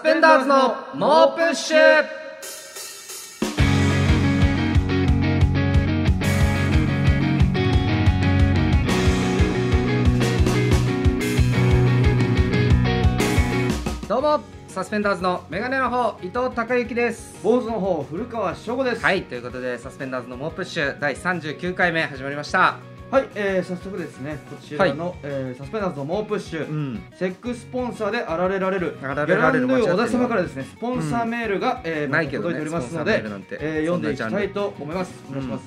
スペンダーズの猛プッシュ。どうもサスペンダーズのメガネの方伊藤孝之です。坊主の方古川翔吾です。はいということでサスペンダーズの猛プッシュ第39回目始まりましたはい、えー、早速ですねこちらの、えーサスペンダーズの猛プッシュ、ん。セックスポンサーであられられるギャランドゥ小田様からですねスポンサーメールが、えーないけどね届いておりますのでルなんて。えー読んでいきたいと思います。お願いします、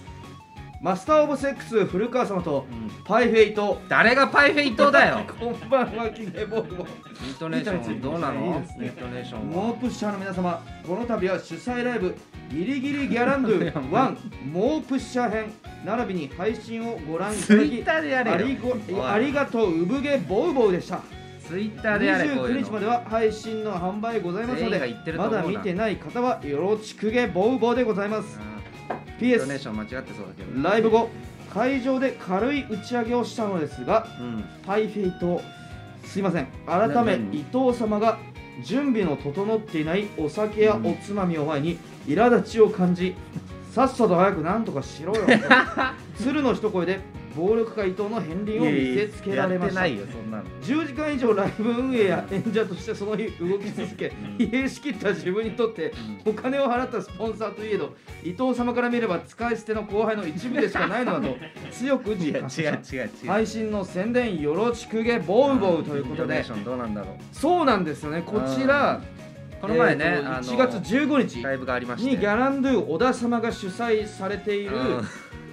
マスターオブセックス古川様と、パイフェイト。誰がパイフェイトだよ。こんばんはキネボールイントネーションどうなの？いいですね。イントネーション猛はプッシャーの皆様この度は主催ライブギリギリギャランドゥ。1猛プッシャー編。並びに配信をご覧いただきありがとう。産毛ボウボウでした。ツイッターでやれこうい29うの。日までは配信の販売ございますのでまだ見てない方はよろちくげボウボウでございます。うん。PS ション間違ってそうだけどライブ後会場で軽い打ち上げをしたのですがうん。パイフェイト。すいません。改め何？伊藤様が準備の整っていないお酒やおつまみを前に苛立ちを感じさっさと早くなんとかしろよ。と 鶴の一声で暴力家伊藤の片鱗を見せつけられました。ないよそんなの。10時間以上ライブ運営や演者としてその日動き続け疲弊しきった自分にとってお金を払ったスポンサーといえど伊藤様から見れば使い捨ての後輩の一部でしかないのだと 強く自覚しました違う違う配信の宣伝よろしくげボウボウということで。どうなんだろう。そうなんですよね。こちらこの前ね、えーとあの1月15日ライブがありまして。にギャランドゥ小田様が主催されている、うん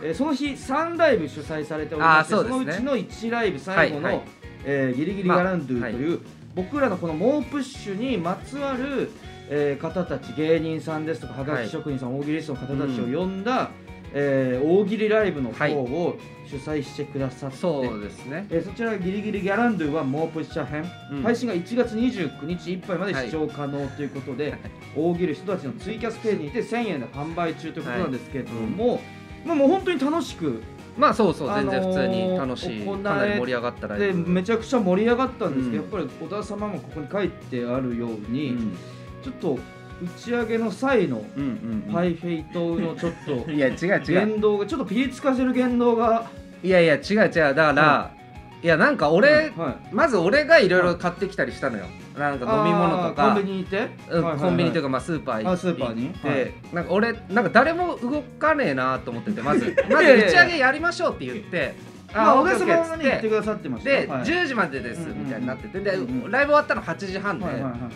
えーその日3ライブ主催されておりましてそ,、ね。のうちの1ライブ最後の、はいはい。えーギリギリギャランドゥまあという、僕らのこの猛プッシュにまつわる、えー方たち芸人さんですとかはがき職人さん、大喜利ストの方たちを呼んだ、えー大喜利ライブの方を主催してくださって、そうですね。えーそちらギリギリギャランドゥは猛プッシャー編、うん。配信が1月29日いっぱいまではい視聴可能ということで、大喜利人たちのツイキャスページにて1000円で販売中ということなんですけれども、まあ、もう本当に楽しくまあそうそうあのー全然普通に楽しい、かなり盛り上がったライでブめちゃくちゃ盛り上がったんですけど、うんやっぱり小田様もここに書いてあるよううに、ん。ちょっと打ち上げの際のうんうんうん。パイフェイトのちょっと いや違う違う。言動がちょっとピリつかせる言動が、いやいや違う違う。だから、いやなんか俺、はい、まず俺がいろいろ買ってきたりしたのよ。なんか飲み物とか。コンビニに行って、うんはいはいはい。コンビニというかまあスーパー行あスーパーに？行って、はい。なんか俺なんか誰も動かねえなと思っててまず。まず打ち上げやりましょうって言ってまあ、小田オッケーオッケーっつって様がね言ってくださってました。で、はい。10時までですみたいになっててで、ライブ終わったの8時半で、は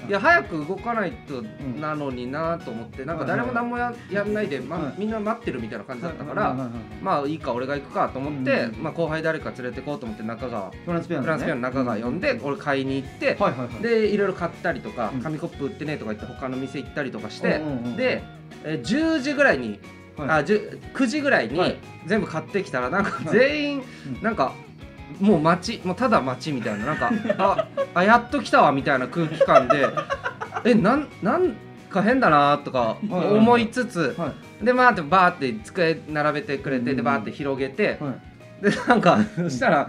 いや早く動かないとんなのになと思ってなんか誰も何もややんないで、まはい。みんな待ってるみたいな感じだったから、まあいいか俺が行くかと思って、まあ、後輩誰か連れてこうと思って中川フランスペアの中川呼んで、俺買いに行って、でいろいろ買ったりとかうん。紙コップ売ってねとか言って他の店行ったりとかして、で、えー10時ぐらいに、はいあ10 9時ぐらいにはい。全部買ってきたらなんか全員うん。なんかもう街もうただ街みたいななんかああやっと来たわみたいな空気感で えなんなんか変だなとかはいはいはい。思いつつ、はい。でまあってバーって机並べてくれて、うん。でバーって広げて、はい。でなんかそしたら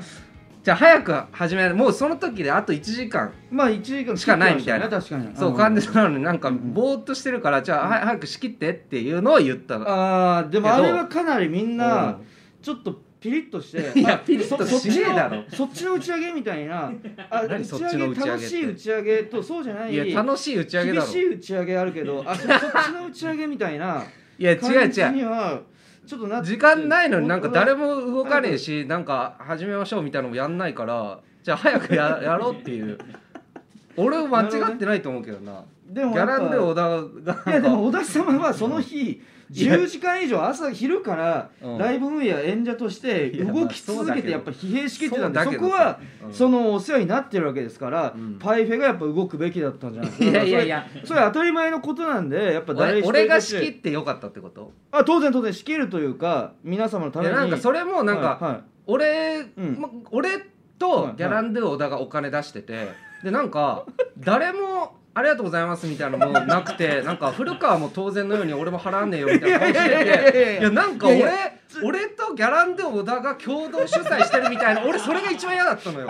じゃあ早く始める。もうその時であと1時間まあ1時間しかないみたいな。確かに。そう感じじなのになんかうん。ぼーっとしてるからじゃあは早く仕切ってっていうのを言ったの。ああでもあれはかなりみんなちょっとピリッとしていやあピリッとそしねえだろ。そっちのそっちの打ち上げみたいな。あ打ち上げ楽しい打ち上げとそうじゃないいや楽しい打ち上げだろ。厳しい打ち上げあるけどあそそっちの打ち上げみたいな いや違う感じ違うにはちょっとな時間ないのになんか誰も動かねえしなんか始めましょうみたいなのもやんないからじゃあ早くややろうっていう。俺は間違ってないと思うけどなでもやっぱランド小田がいやでも小田様はその日いや10時間以上朝昼からうん。ライブ運営や演者として動き続けてやっぱ疲弊しきってたんでそこはうん。そのお世話になってるわけですからうん。パイフェがやっぱ動くべきだったんじゃないですかいやいやいや。それ当たり前のことなんでやっぱ誰俺が仕切ってよかったってこと？あ当然当然仕切るというか皆様のために。なんかそれもなんか、俺、俺とギャランドゥ小田がお金出してて、でなんか誰もありがとうございますみたいなのもなくて なんか古川も当然のように俺も払わねえよみたいな顔してていやなんか俺俺とギャランドゥ小田が共同主催してるみたいな 俺それが一番嫌だったのよ。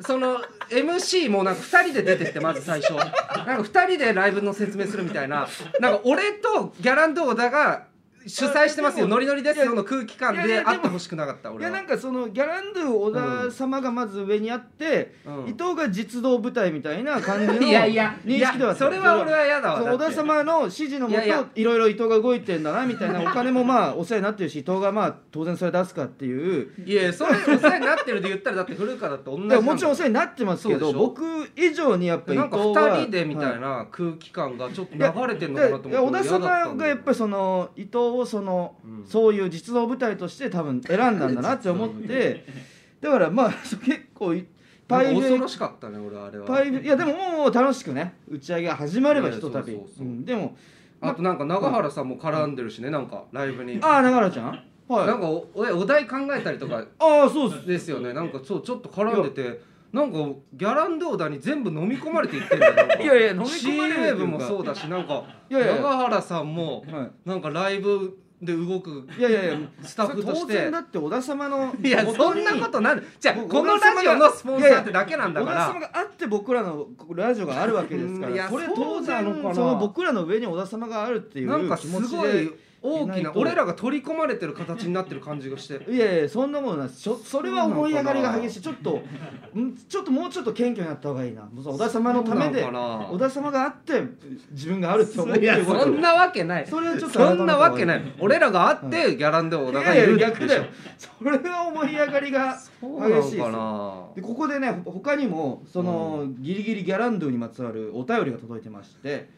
その MC もなんか2人で出てってまず最初。なんか2人でライブの説明するみたいな。なんか俺とギャランド小田が主催してますよ。ノリノリです。よの空気感であってほしくなかったい俺は。やなんかそのギャランドゥ小田様がまず上にあって、うん。伊藤が実動部隊みたいな感じの認 いやいやいや識ではそれは俺は嫌だわ小田様の指示のもといろいろ伊藤が動いてんだなみたいなお金もまあお世話になってるし伊藤がまあ当然それ出すかっていう。いやそれお世話になってるで言ったらだって古川だって同じもちろんお世話になってますけど僕以上にやっぱ伊なんか藤は2人でみたいはな空気感がちょっと流れてんのかなと思って小田様がやっぱりその伊藤をその、うん。そういう実動部隊として多分選んだんだなって思って だからまあ 結構いパ恐ろしかったね俺あれは。パイいやでももう楽しくね打ち上げが始まればひとたび。でもあとなんか永原さんも絡んでるしねなんかライブに。ああ永原ちゃん？はい。なんかおおお題考えたりとかああそうです。ですよね。なんかそうちょっと絡んでてなんかギャランドーダに全部飲み込まれていってんだよ いやいや飲み込まれる C ウェーブもそうだしなんかいやいや。永原さんもはなんかライブで動くいいやいやいやスタッフとして。当然だって小田様のいやそんなことなんでじゃあ僕このラジオのスポンサーってだけなんだ小から。田様があって僕らのラジオがあるわけですからそれ当然その僕らの上に小田様があるっていなんかすごい大きいな俺らが取り込まれてる形になってる感じがして。いやいやそんなものない。です それは思い上がりが激しい。ちょっと んちょっともうちょっと謙虚になった方がいいな。小田様のためで小田様があって自分があるって思ってそんなわけない。それはちょっとそんなわけない。い俺らがあってギャランドーダがいやいいるや逆だよ。それは思い上がりが激しいですかな。でここでねほ他にもその、ギリギリギャランドゥにまつわるお便りが届いてまして、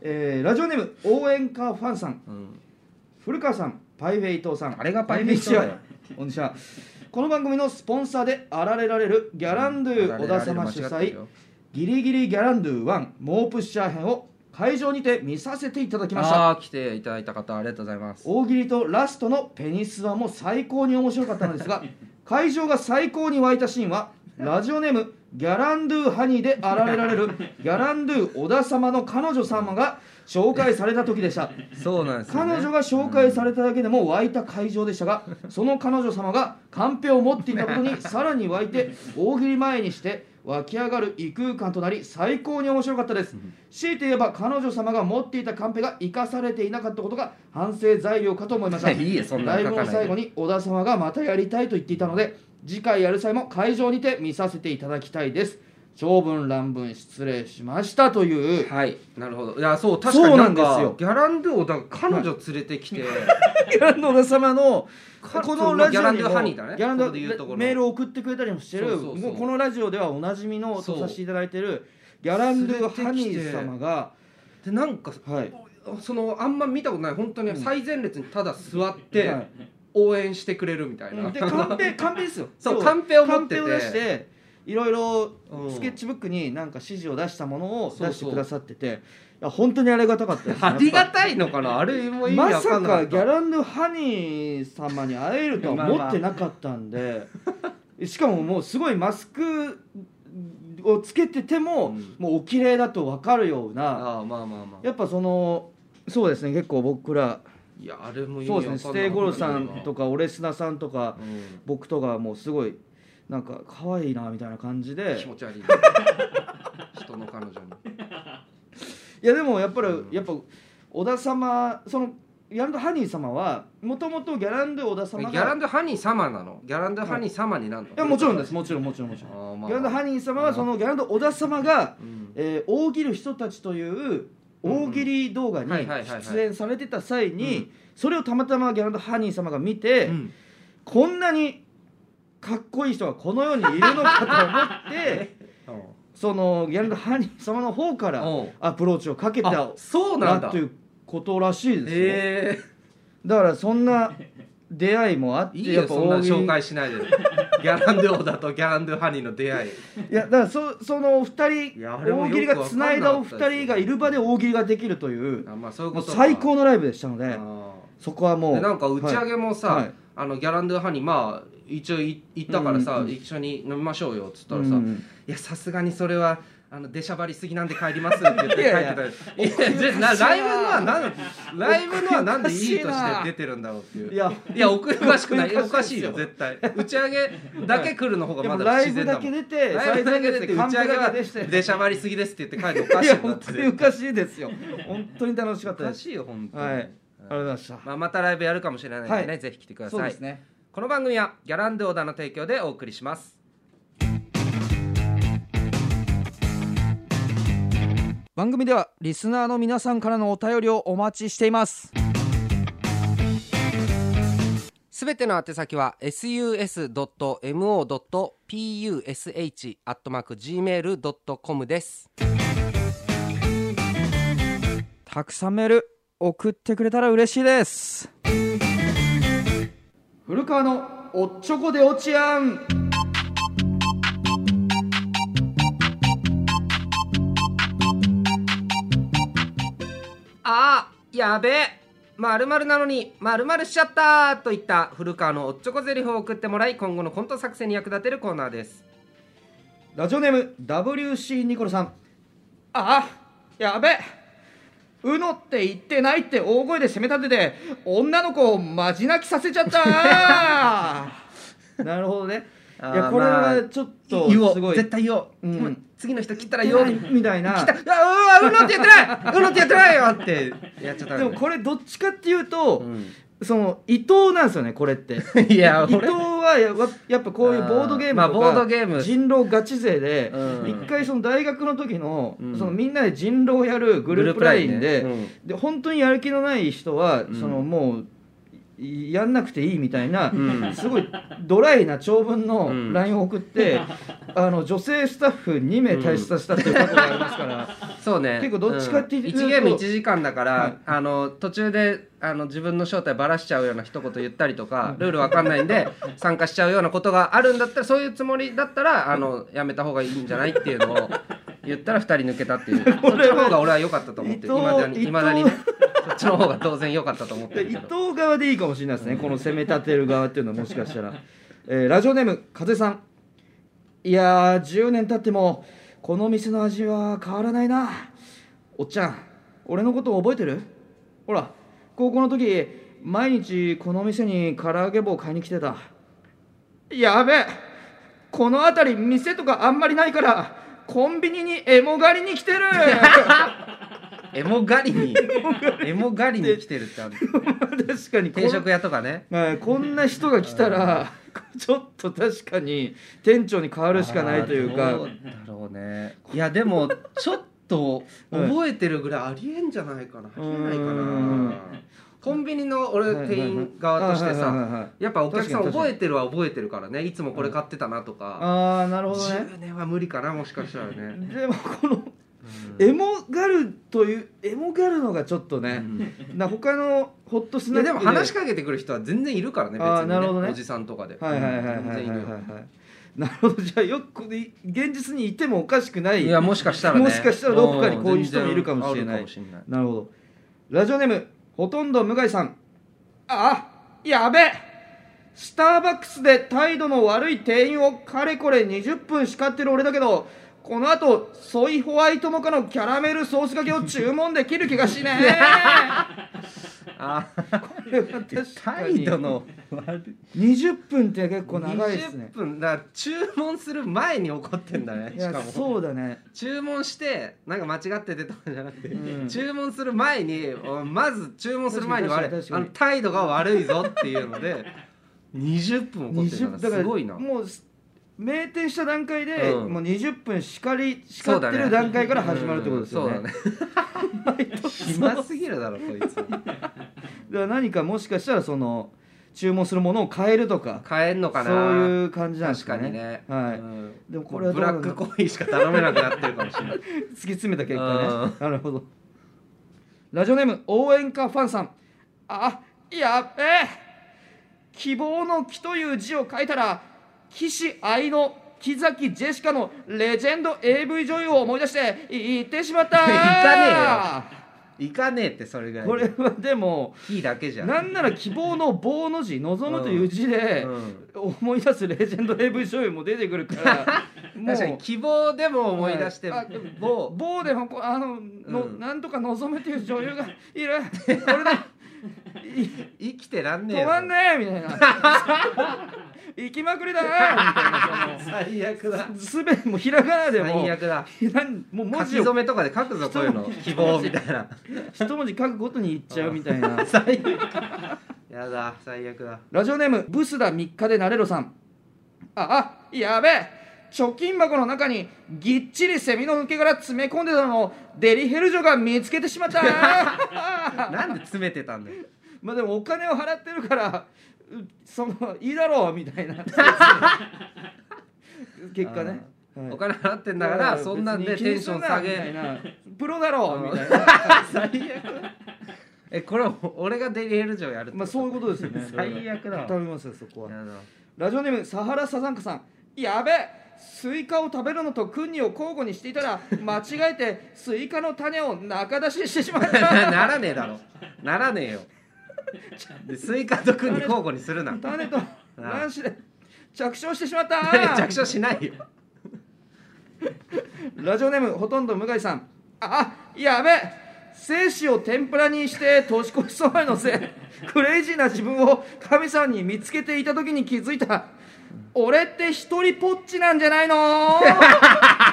えーラジオネーム応援歌ファンさん。うん古川さんパイフェイ伊藤さん。あれがパイフェイこんにちはこの番組のスポンサーであられられるギャランドゥ小田様主催ギリギリギャランドゥ1猛プッシャー編を会場にて見させていただきました。来ていただいた方ありがとうございます。大喜利とラストのペニスワも最高に面白かったのですが 会場が最高に沸いたシーンはラジオネームギャランドゥハニーであられられるギャランドゥ小田様の彼女様が紹介された時でした。そうなんですよ、ね、彼女が紹介されただけでも湧いた会場でしたがその彼女様がカンペを持っていたことにさらに湧いて大喜利前にして湧き上がる異空間となり最高に面白かったです。強いて言えば彼女様が持っていたカンペが生かされていなかったことが反省材料かと思いました。いいえそんなライブの最後に小田様がまたやりたいと言っていたので次回やる際も会場にて見させていただきたいです長文乱文失礼しましたという。はいなるほど。いやそう確そうなかになんんかですよ。ギャランドゥをだから彼女連れてきて、ギャランド小田様のかこのラジオにもギャランドゥハニーだね。ギャランドここで言うところのメールを送ってくれたりもしてるそうそうそう。もうこのラジオではおなじみのそうとさせていただいてるギャランドゥハニー様がでなんかはい。そのあんま見たことない。本当に最前列にただ座ってはい。応援してくれるみたいな、でカンペカンペですよ。そうカンペを持ってて。カンペを出していろいろうん。スケッチブックになんか指示を出したものを出してくださってていや本当にありがたかったです ありがやたいのかな？あれも意味っぱまさわかギャランドゥハニー様に会えるとは思ってなかったんで しかももうすごいマスクをつけてても、うん。もうお綺麗だと分かるようなああまあまあまあ。やっぱそのそうですね結構僕らいやあれもそうですねステイゴロさんとかオレスナさんとかうん。僕とかもうすごいなんか可愛いなみたいな感じで。気持ち悪い 人の彼女に。いやでもやっぱり、うん。やっぱ小田様そのギャランドハニー様はもともとギャランド小田様がギャランドハニー様なの？ギャランドハニー様になるの？い。やもちろんです。もちろんもちろんもちろん。まあ。ギャランドハニー様はそのギャランド小田様が、うん。えー大喜利人たちという大喜利動画にはいはいはいはい。出演されてた際うにそれをたまたまギャランドハニー様が見て、うん。こんなにかっこいい人がこの世にいるのかと思って そのギャランドハニー様の方からうん。アプローチをかけたあそうなんだ。ということらしいですよ、え。だからそんな出会いもあってえいいよそんな紹介しないで。ギャランドオーダーとギャランドハニーの出会い。いやだからそそのお二人大喜利がつないだお二人がいる場で大喜利ができるというあまあそういうことか。最高のライブでしたのであそこはもうなんか打ち上げもさ、はいあのギャランドハニーまあ一応い行ったからさ、うんうん一緒に飲みましょうよっつったらさ、いうん。やさすがにそれはあの出しゃばりすぎなんで帰りますって言って帰ってたいやいやいやな。ライブのはなんライブのはなんでいいとして出てるんだろうっていう。いや。いや奥ゆかしくない。おかしいよ。絶対。打ち上げだけ来るの方がでまだ自然だもんだけ出てライブだけ出て打ち上げは出しゃばりすぎですって言って帰るのおかいしいんだや本当におかしいですよ。本当に楽しかっおかたです。しいよ本当に、はい。ありがとうございました。まあ、またライブやるかもしれないのでね、はい。ぜひ来てください。そうですねこの番組はギャランドゥオダの提供でお送りします番組ではリスナーの皆さんからのお便りをお待ちしていますすべての宛先は sus.mo.push.gmail.com ですたくさんメール送ってくれたら嬉しいです古川のおっちょこでおちやん。あーやべ。えまるなのにまるしちゃったといった古川のおっちょこゼリフを送ってもらい今後のコント作戦に役立てるコーナーです。ラジオネーム WC ニコルさん。あやべうのって言ってないって大声で責め立てて女の子をまじ泣きさせちゃった。なるほどね。いやこれはちょっとすごい。絶対言おう、うん。次の人来たら言おう。みたいな。来た。あうわうのってやってない。うのってやってないよって。やっちゃったでもこれどっちかっていうと、うんその伊藤なんですよねこれって。いや伊俺藤はややっぱこういうボードゲームとか、まあボードゲーム。人狼ガチ勢でうん。一、回その大学の時の,、うん。そのみんなで人狼をやるグループラインで,、グループラインね。で本当にやる気のない人は、うん。そのもういやんなくていいみたいな、うん。すごいドライな長文のうん。LINE を送って、あの女性スタッフ2名退出させたっていう過去がありますから、そうね。結構どっちかっていうと1ゲーム1時間だから、はい。あの途中であの自分の正体ばらしちゃうような一言言ったりとかルールわかんないんで 参加しちゃうようなことがあるんだったらそういうつもりだったらあのやめた方がいいんじゃないっていうのを言ったら2人抜けたっていう。そっちの方が俺は良かったと思っていまだにいまだにね。そっちの方が当然良かったと思ってで伊るけど。藤側でいいかもしれないですね、この攻め立てる側っていうのはもしかしたら、えーラジオネーム風さん。いやー10年経ってもこの店の味は変わらないな。おっちゃん俺のこと覚えてる？ほら高校の時毎日この店に唐揚げ棒買いに来てた。やべえこの辺り店とかあんまりないからコンビニにエモ狩りに来てる。エモ狩りに？エモ狩りに来てるってある。確かに。定食屋とかね。はい、こんな人が来たらちょっと確かに店長に変わるしかないというか。だろうね。いやでもちょっと覚えてるぐらいありえんじゃないかな、ありえないかな。んコンビニの俺店員側としてさやっぱお客さん覚えてるは覚えてるからね。いつもこれ買ってたなとか、ああなるほどね。10年は無理かなもしかしたらね、でもこのうん。エモガルというエモガルのがちょっとね、うん。な他のホットスナックいやでも話しかけてくる人は全然いるからね別あーに、なるほどね。おじさんとかで。はいはいはいはいはい。はい全然いるよ。なるほど。じゃあよく現実にいてもおかしくない。いやもしかしたらね。もしかしたらどこかにこういう人もいるかもしれない。うん全然あるかもしれない。なるほど。ラジオネームほとんど向井さん。あやべ。スターバックスで態度の悪い店員をかれこれ20分叱ってる俺だけどこの後ソイホワイトモカのキャラメルソースがけを注文できる気がしねえ。あえこれは確かに。態度の悪い20分って結構長いですね。20分。だから注文する前に怒ってんだねいやしかも。そうだね。注文してなんか間違っててとかじゃなくて、うん。注文する前におまず注文する前に悪い確かに確かに態度が悪いぞっていうので20分怒ってるの20だからがすごいな。もう名店した段階で、うん。もう20分叱り叱ってる段階から始まるってことですよね。うんそうだね。暇すぎるだろこいつ。だから何かもしかしたらその注文するものを変えるとか買えんのかな。そういう感じなんです確かねね、はい。うん。でもこれはブどうなんだラックコーヒーしか頼めなくなってるかもしれない。突き詰めた結果ね。うん。なるほど。ラジオネーム応援歌ファンさん。あやっべえ希望の木という字を書いたら岸愛の木崎ジェシカのレジェンド AV 女優を思い出して言ってしまった。行かね行かねえってそれぐらいこれはでもいいだけじゃん。なんなら希望の棒の字望むという字でうん。思い出すレジェンド AV 女優も出てくるからも 確かに希望でも思い出してはい。あ某棒でもこあのの、うん。なんとか望むという女優がいる。これでい生きてらんねえよ。止まんねえみたいな行きまくりだなみたいな最悪だすべもうひらがなでも最悪だ。なんもう文書字をき初めとかで書くぞこういうの。希望みたいな。一文字書くごとにいっちゃうみたいな。最悪。やだ最悪だ。ラジオネームブスだ3日でなれろさん。ああやべえ。貯金箱の中にぎっちりセミの抜け殻詰め込んでたのをデリヘル女が見つけてしまった。なんで詰めてたんだよ。まあでもお金を払ってるからうそのいいだろうみたいな。結果ね、はい。お金払ってんだからそんなんでテンション下げ。な。プロだろうみたいな。最悪。えこれ俺がデリヘル嬢やるまあそういうことですよね。最悪だわ。頼みますよそこは。ラジオネームサハラサザンカさん。やべえスイカを食べるのとクンニを交互にしていたら間違えてスイカの種を中出ししてしまった。ならねえだろ。ならねえよ でスイカとクンニ交互にするな。種と卵子で着床してしまった。着床しないよ。ラジオネームほとんど向井さん。あやべ。え精子を天ぷらにして年越しそばにのせクレイジーな自分を神さんに見つけていた時に気づいた。俺って一人ぽっちなんじゃないの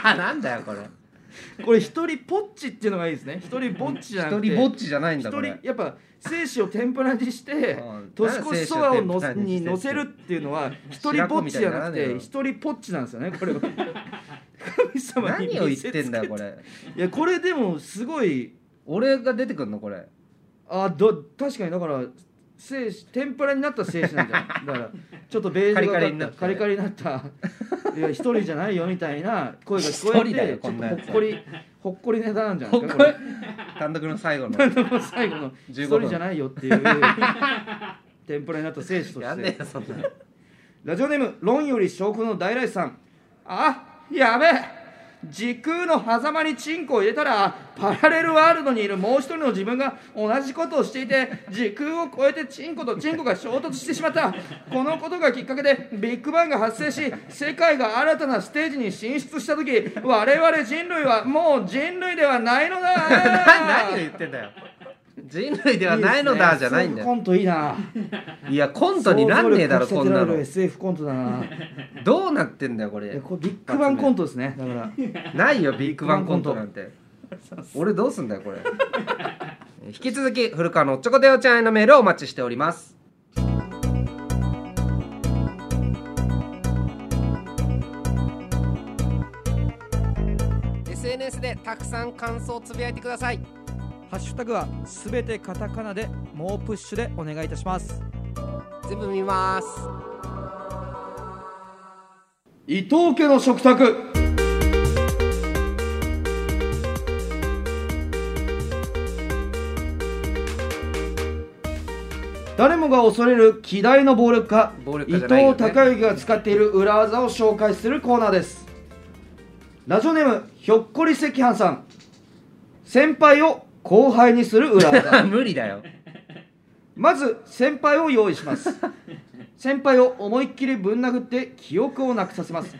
なんだよこれ これ一人ぽっちっていうのがいいですね。一人ぼっちじゃなくて。一人ぼっちじゃないんだ一これ。人やっぱ精子を天ぷらにして うん。年越しそばをの精子を天ぷらにしてに乗せるっていうのは 一人ぼっちじゃなくて一人ぽっちなんですよねこれは。神様に何を言ってんだよこれ。れいやこれでもすごい。俺が出てくんのこれ。あど確かにだから精子天ぷらになった精子なんじゃない？だからちょっとベージュがかったカリカリカカリになった。いや一人じゃないよみたいな。声が聞こえてほっこりほっこりネタなんじゃないですかこれ。単独の最後の。最後の。一15分。人じゃないよっていう。天ぷらになった精子として。ラジオネーム論より証拠の大来さん。あやべえ時空の狭間にチンコを入れたらパラレルワールドにいるもう一人の自分が同じことをしていて時空を超えてチンコとチンコが衝突してしまった。このことがきっかけでビッグバンが発生し世界が新たなステージに進出した時我々人類はもう人類ではないのだ。何を言ってんだよ。人類ではないのだじゃないんだよ。コントいいな。いやコントになんねえだろこんなの。SF コントだな。どうなってんだよこれ。これビッグバンコントですね。だから。ないよビッグバンコントなんて。俺どうすんだよこれ。引き続き古川のおっちょこでおちゃんへのメールをお待ちしております。SNS でたくさん感想をつぶやいてくださいハッシュタグはすべてカタカナで猛プッシュでお願いいたします。全部見ます。伊藤家の食卓。誰もが恐れる希代の暴力家暴力伊家じゃないよね。藤孝之が使っている裏技を紹介するコーナーです。ラジオネームひょっこり赤飯さん。先輩を後輩にする裏技。無理だよ。まず先輩を用意します。先輩を思いっきりぶん殴って記憶をなくさせます。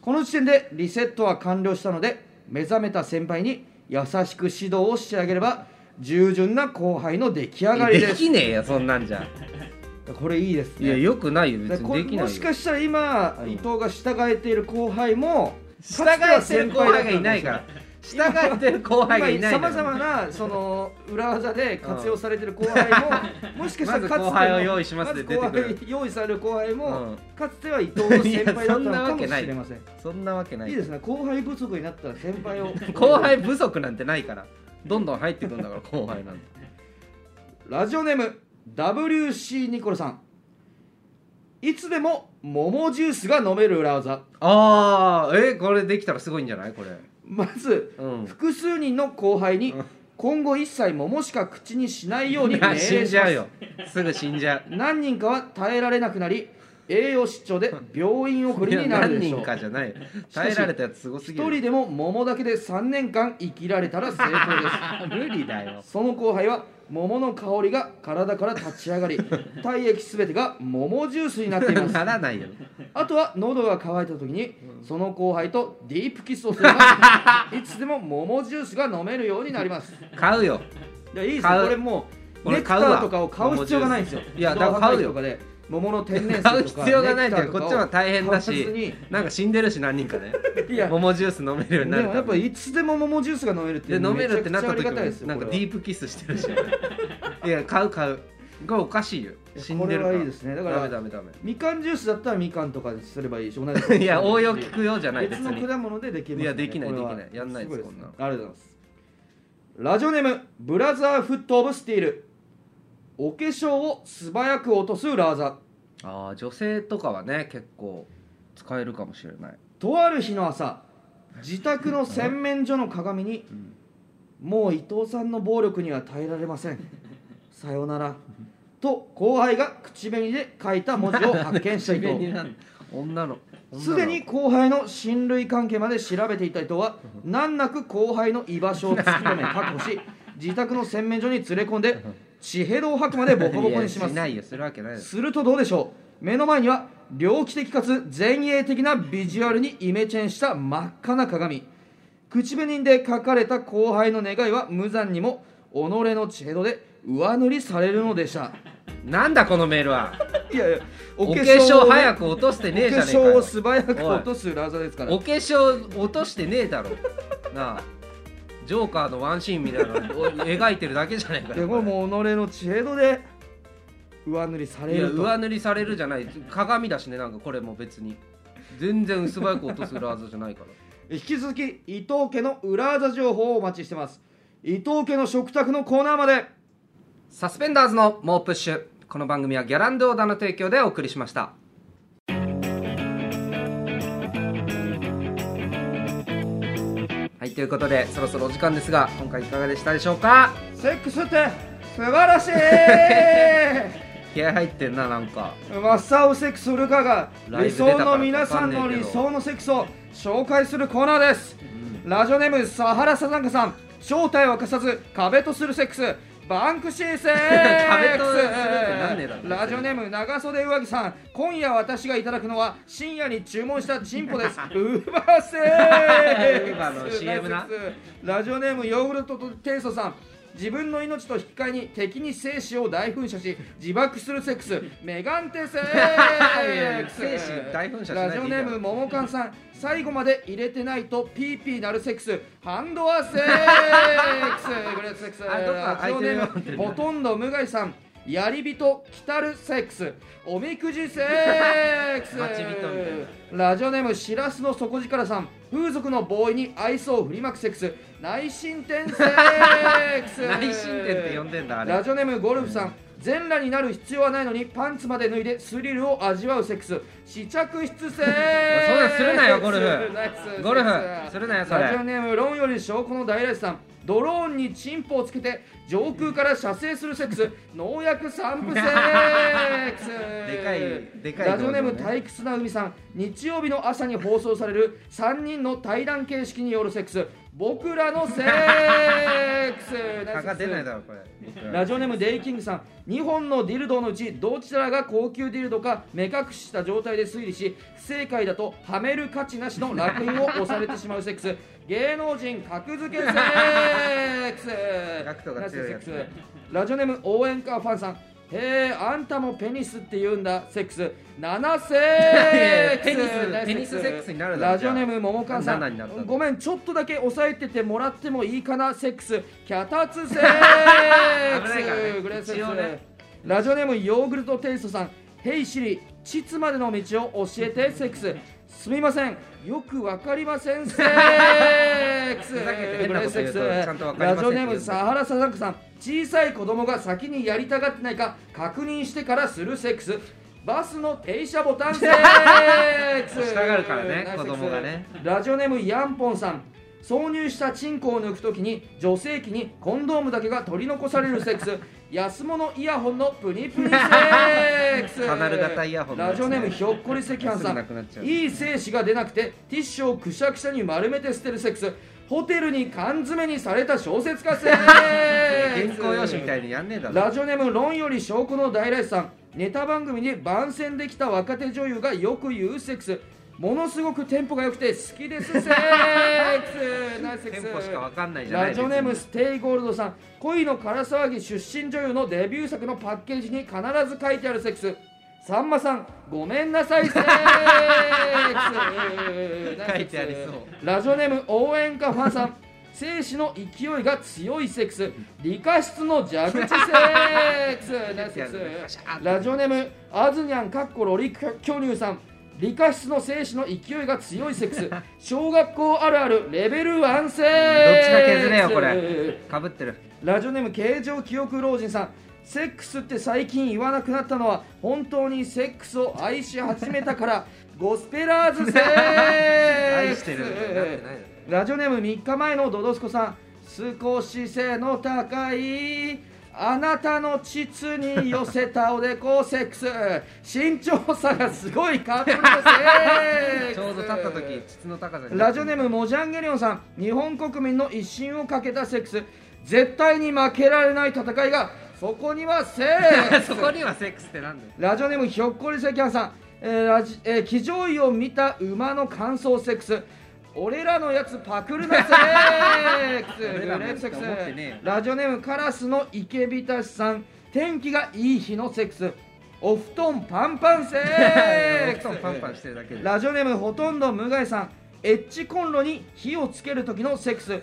この時点でリセットは完了したので目覚めた先輩に優しく指導をしてあげれば従順な後輩の出来上がりでですきねえよそんなんじゃ。これいいですね。いやよくないよ。別にできないよ。もしかしたら今、うん。伊藤が従えている後輩も従えてる後輩がいないから従えてる後輩がいないさまざまなその裏技で活用されてる後輩も、もしかしたらかつてまず後輩を用意しますでまず後出て用意される後輩も、かつては伊藤の先輩だったのかもわけないしれませんそんなわけないいいですね後輩不足になったら先輩を後輩不足なんてないからどんどん入ってくんだから後輩なんてラジオネーム WC ニコルさんいつでも桃ジュースが飲める裏技ああえこれできたらすごいんじゃないこれまずうん。複数人の後輩にうん。今後一切桃しか口にしないように 命令します。んじゃうよ。すぐ死んじゃう。何人かは耐えられなくなり栄養失調で病院送りになるでしょ何人かじゃない。耐えられたやつすごす一ぎる。人でも桃だけで3年間生きられたら成功です。無理だよ。その後輩は桃の香りが体から立ち上がり 体液すべてが桃ジュースになっています。ならないよ。あとは喉が渇いた時にその後輩とディープキスをすれば いつでも桃ジュースが飲めるようになります。買うよ。いやいいですこれもうネクターとかを買う必要がないんですよ。いやだから買うよ桃の天然水とか必要がないけどネクターとかをこっちは大変だ買わしなんか死んでるし何人かね。いや。桃ジュース飲めるようになるやっぱいつでも桃ジュースが飲めるっていうで飲めるってなった時めちゃくちゃありがたいですよもなんかディープキスしてるし。いや買う買う。これおかしいよ。死んでるか。らこれはいいですね。だからダメダメダメ。みかんジュースだったらみかんとかにすればいいし同じいや応用聞くようじゃない別別のに。果物でできます、ね、いやできない。これは。できないやんないですごこんなありがとうございます。ラジオネームブラザーフットオブスティールお化粧を素早く落とす裏技ああ女性とかはね結構使えるかもしれない。とある日の朝自宅の洗面所の鏡に、もう伊藤さんの暴力には耐えられません。さよなら。と後輩が口紅で書いた文字を発見した伊藤。女のすでに後輩の親類関係まで調べていた伊藤は難なく後輩の居場所を突き止め確保し自宅の洗面所に連れ込んで血ヘドを吐くまでボコボコにします。いやないよ。するわけないです。するとどうでしょう。目の前には猟奇的かつ前衛的なビジュアルにイメチェンした真っ赤な鏡。口紅で書かれた後輩の願いは無残にも己の血ヘドで上塗りされるのでした。なんだこのメールは。いやいやお化粧早くく落としてねえお化じゃねえかよ。粧を素早く落とす裏技ですから。お化粧落としてねえだろ。なあジョーカーのワンシーンみたいなのを描いてるだけじゃないか。でよこれもう己の知恵度で上塗りされいやると上塗りされるじゃない。鏡だしねなんかこれも別に。全然薄早く落とす裏技じゃないから。引き続き伊藤家の裏技情報をお待ちしてます。伊藤家の食卓のコーナーまで。サスペンダーズの猛プッシュ。この番組はギャランドオーダーの提供でお送りしましたということでそろそろお時間ですが今回いかがでしたでしょうか？セックスって素晴らしい！気合入ってんななんか。マッサオセックスウルカが理想の皆さんの理想のセックスを紹介するコーナーです、ラジオネームサハラサザンカさん。正体を明かさず壁とするセックスバンクシーセックス。ラジオネーム長袖上着さん。今夜私がいただくのは深夜に注文したチンポです。ウーバーセックスラジオネームヨーグルトとテイストさん自分の命と引き換えに敵に精子を大噴射し自爆するセックス。メガンテセックス。精子大噴射ラジオネームももかんさん。最後まで入れてないとピーピーなるセックス。ハンドアセックス。グレートセックス。ラジオネームほとんど無害さんやり人来たるセックス。おみくじセックス。ラジオネームしらすの底力さん。風俗のボーイに愛想を振りまくセックス。内申点セックス。内申点って呼んでんだラジオネームゴルフさん。全裸になる必要はないのにパンツまで脱いでスリルを味わうセックス。試着室セックス。そんするなよゴルフ。ゴルフするなよそれ。ラジオネームロンより証拠の大来さんドローンにチンポをつけて上空から射精するセックス。農薬散布セックス。でかいでかいラジオネーム退屈な海さん。日曜日の朝に放送される3人の対談形式によるセックス僕らのセックス。蚊が出ないだろこれ。ラジオネームデイキングさん。2本のディルドのうちどちらが高級ディルドか目隠しした状態で推理し不正解だとはめる価値なしの烙印を押されてしまうセックス。芸能人格付けセックス？ラジオネーム応援歌ファンさんへえあんたもペニスって言うんだ。セックス。7セックスペニスペニスセックス。になるラジオネームももかん。さ7になったんごめんちょっとだけ押さえててもらってもいいかな。セックス。脚立セックス。ね。グレーセックね。ラジオネームヨーグルトテイストさん。ヘイシリ膣までの道を教えてセックスすみません。よくわかりません。セックス。ラジオネームサハラサザンクさん。小さい子供が先にやりたがってないか確認してからするセックス。バスの停車ボタンセックス。ね。ラジオネームヤンポンさん挿入したチンコを抜くときに女性器にコンドームだけが取り残されるセックス。安物イヤホンのプニプニセックス。ラジオネームひょっこり赤飯さん。いい精子が出なくてティッシュをくしゃくしゃに丸めて捨てるセックス。ホテルに缶詰にされた小説家セックス原稿用紙みたいにやんねえだろ。ラジオネーム論より証拠の大来さん。ネタ番組に番宣できた若手女優がよく言うセックスものすごくテンポが良くて好きですセックスナイス。セックステンポしかわかんないじゃない。ラジオネーム別ステイゴールドさん。恋の唐騒ぎ出身女優のデビュー作のパッケージに必ず書いてあるセックス。さんまさんごめんなさい セックス。書いてありそう。ラジオネーム応援歌ファンさん。精子の勢いが強いセックス。理科室の蛇口セックス。ナイスセックス。ラジオネームあずにゃんかっこロリ巨乳さん理科室の精子の勢いが強いセックス。小学校あるあるレベル1セッどっちか削れよこれ。かぶってる。ラジオネーム形状記憶老人さん。セックスって最近言わなくなったのは本当にセックスを愛し始めたから。ゴスペラーズセックス。ラジオネーム3日前のドドスコさん。少し背の高いあなたの膣に寄せたおでこセックス。身長差がすごいカップルのセックスちょうど立った時膣の高さに。ラジオネームモジャンゲリオンさん。日本国民の一心をかけたセックス。絶対に負けられない戦いがそこにはセックスそこにはセックスってなんだよ。ラジオネームひょっこり赤飯さん、えーラジえー騎乗位を見た馬の乾燥セックス俺らのやつパクるなセックス。俺らのやつグレープセックスラジオネームカラスの池浸しさん。天気がいい日のセックス。お布団パンパンセックス。ラジオネームほとんど無害さん。エッチコンロに火をつける時のセックス。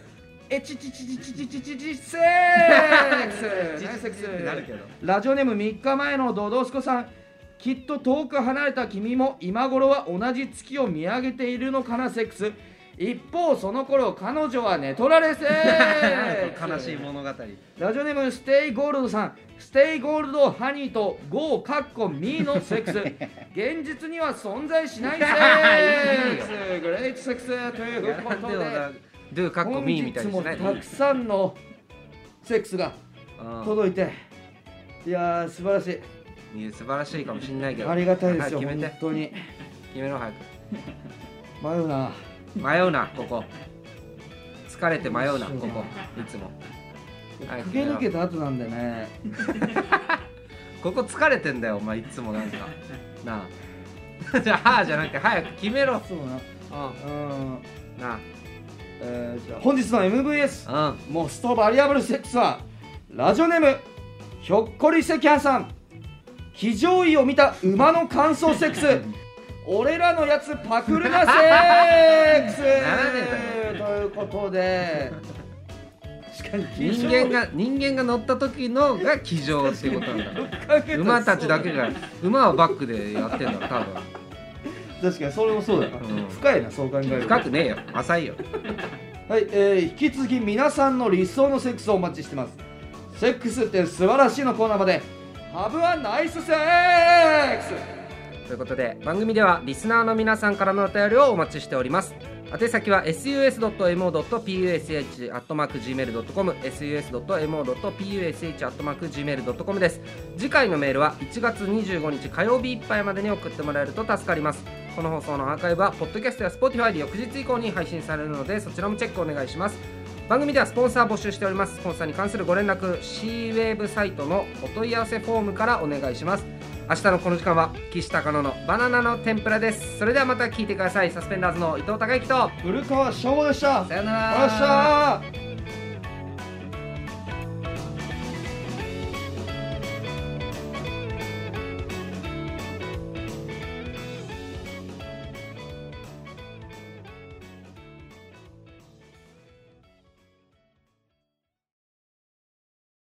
エチチチチチチチチチセックスセックスラジオネーム3日前のドドスコさんきっと遠く離れた君も今頃は同じ月を見上げているのかなセックス一方その頃彼女は寝取られセックス悲しい物語。ラジオネームステイゴールドさん。ステイゴールドハニーとゴーカッコミーのセックス。現実には存在しないセックスグレートセックスというやことで。ドゥカッコ本ミーみたいないたくさんのセックスがうん。届いて。いやー素晴らしい。いや素晴らしいかもしんないけど。ありがたいですよ 本当に。決めろ早く。迷うな迷うなここ。疲れて迷うなここ。いつも。早く決めろ駆け抜けた後なんでね。ここ疲れてんだよお前いつもなんか。なあ。じゃあはあじゃなくて早く決めろ。そうな。うん。うん。なえーじゃあ本日の MVS あうん。モストバリアブルセックスはラジオネームひょっこり赤飯さん。騎乗位を見た馬の乾燥セックス俺らのやつパクるなセックス。ということで確かに人間が 人間が乗った時のが騎乗っていうことなんだ。馬たちだけが馬はバックでやってんだろ多分。確かにそれもそうだな、うん。深いなそう考えると。深くねえよ。浅いよ。はい、えー、引き続き皆さんの理想のセックスをお待ちしてます。セックスって素晴らしいのコーナーまで。ハブはナイスセックスということで番組ではリスナーの皆さんからのお便りをお待ちしております。宛先は sus.mo.push.gmail.com sus.mo.push.gmail.com です。次回のメールは1月25日火曜日いっぱいまでに送ってもらえると助かります。この放送のアーカイブはポッドキャストや Spotify で翌日以降に配信されるのでそちらもチェックお願いします。番組ではスポンサー募集しております。スポンサーに関するご連絡 C ウェーブサイトのお問い合わせフォームからお願いします。明日のこの時間は岸高野のバナナの天ぷらです。それではまた聞いてください。サスペンダーズの伊藤孝之と古川翔吾でした。さよなら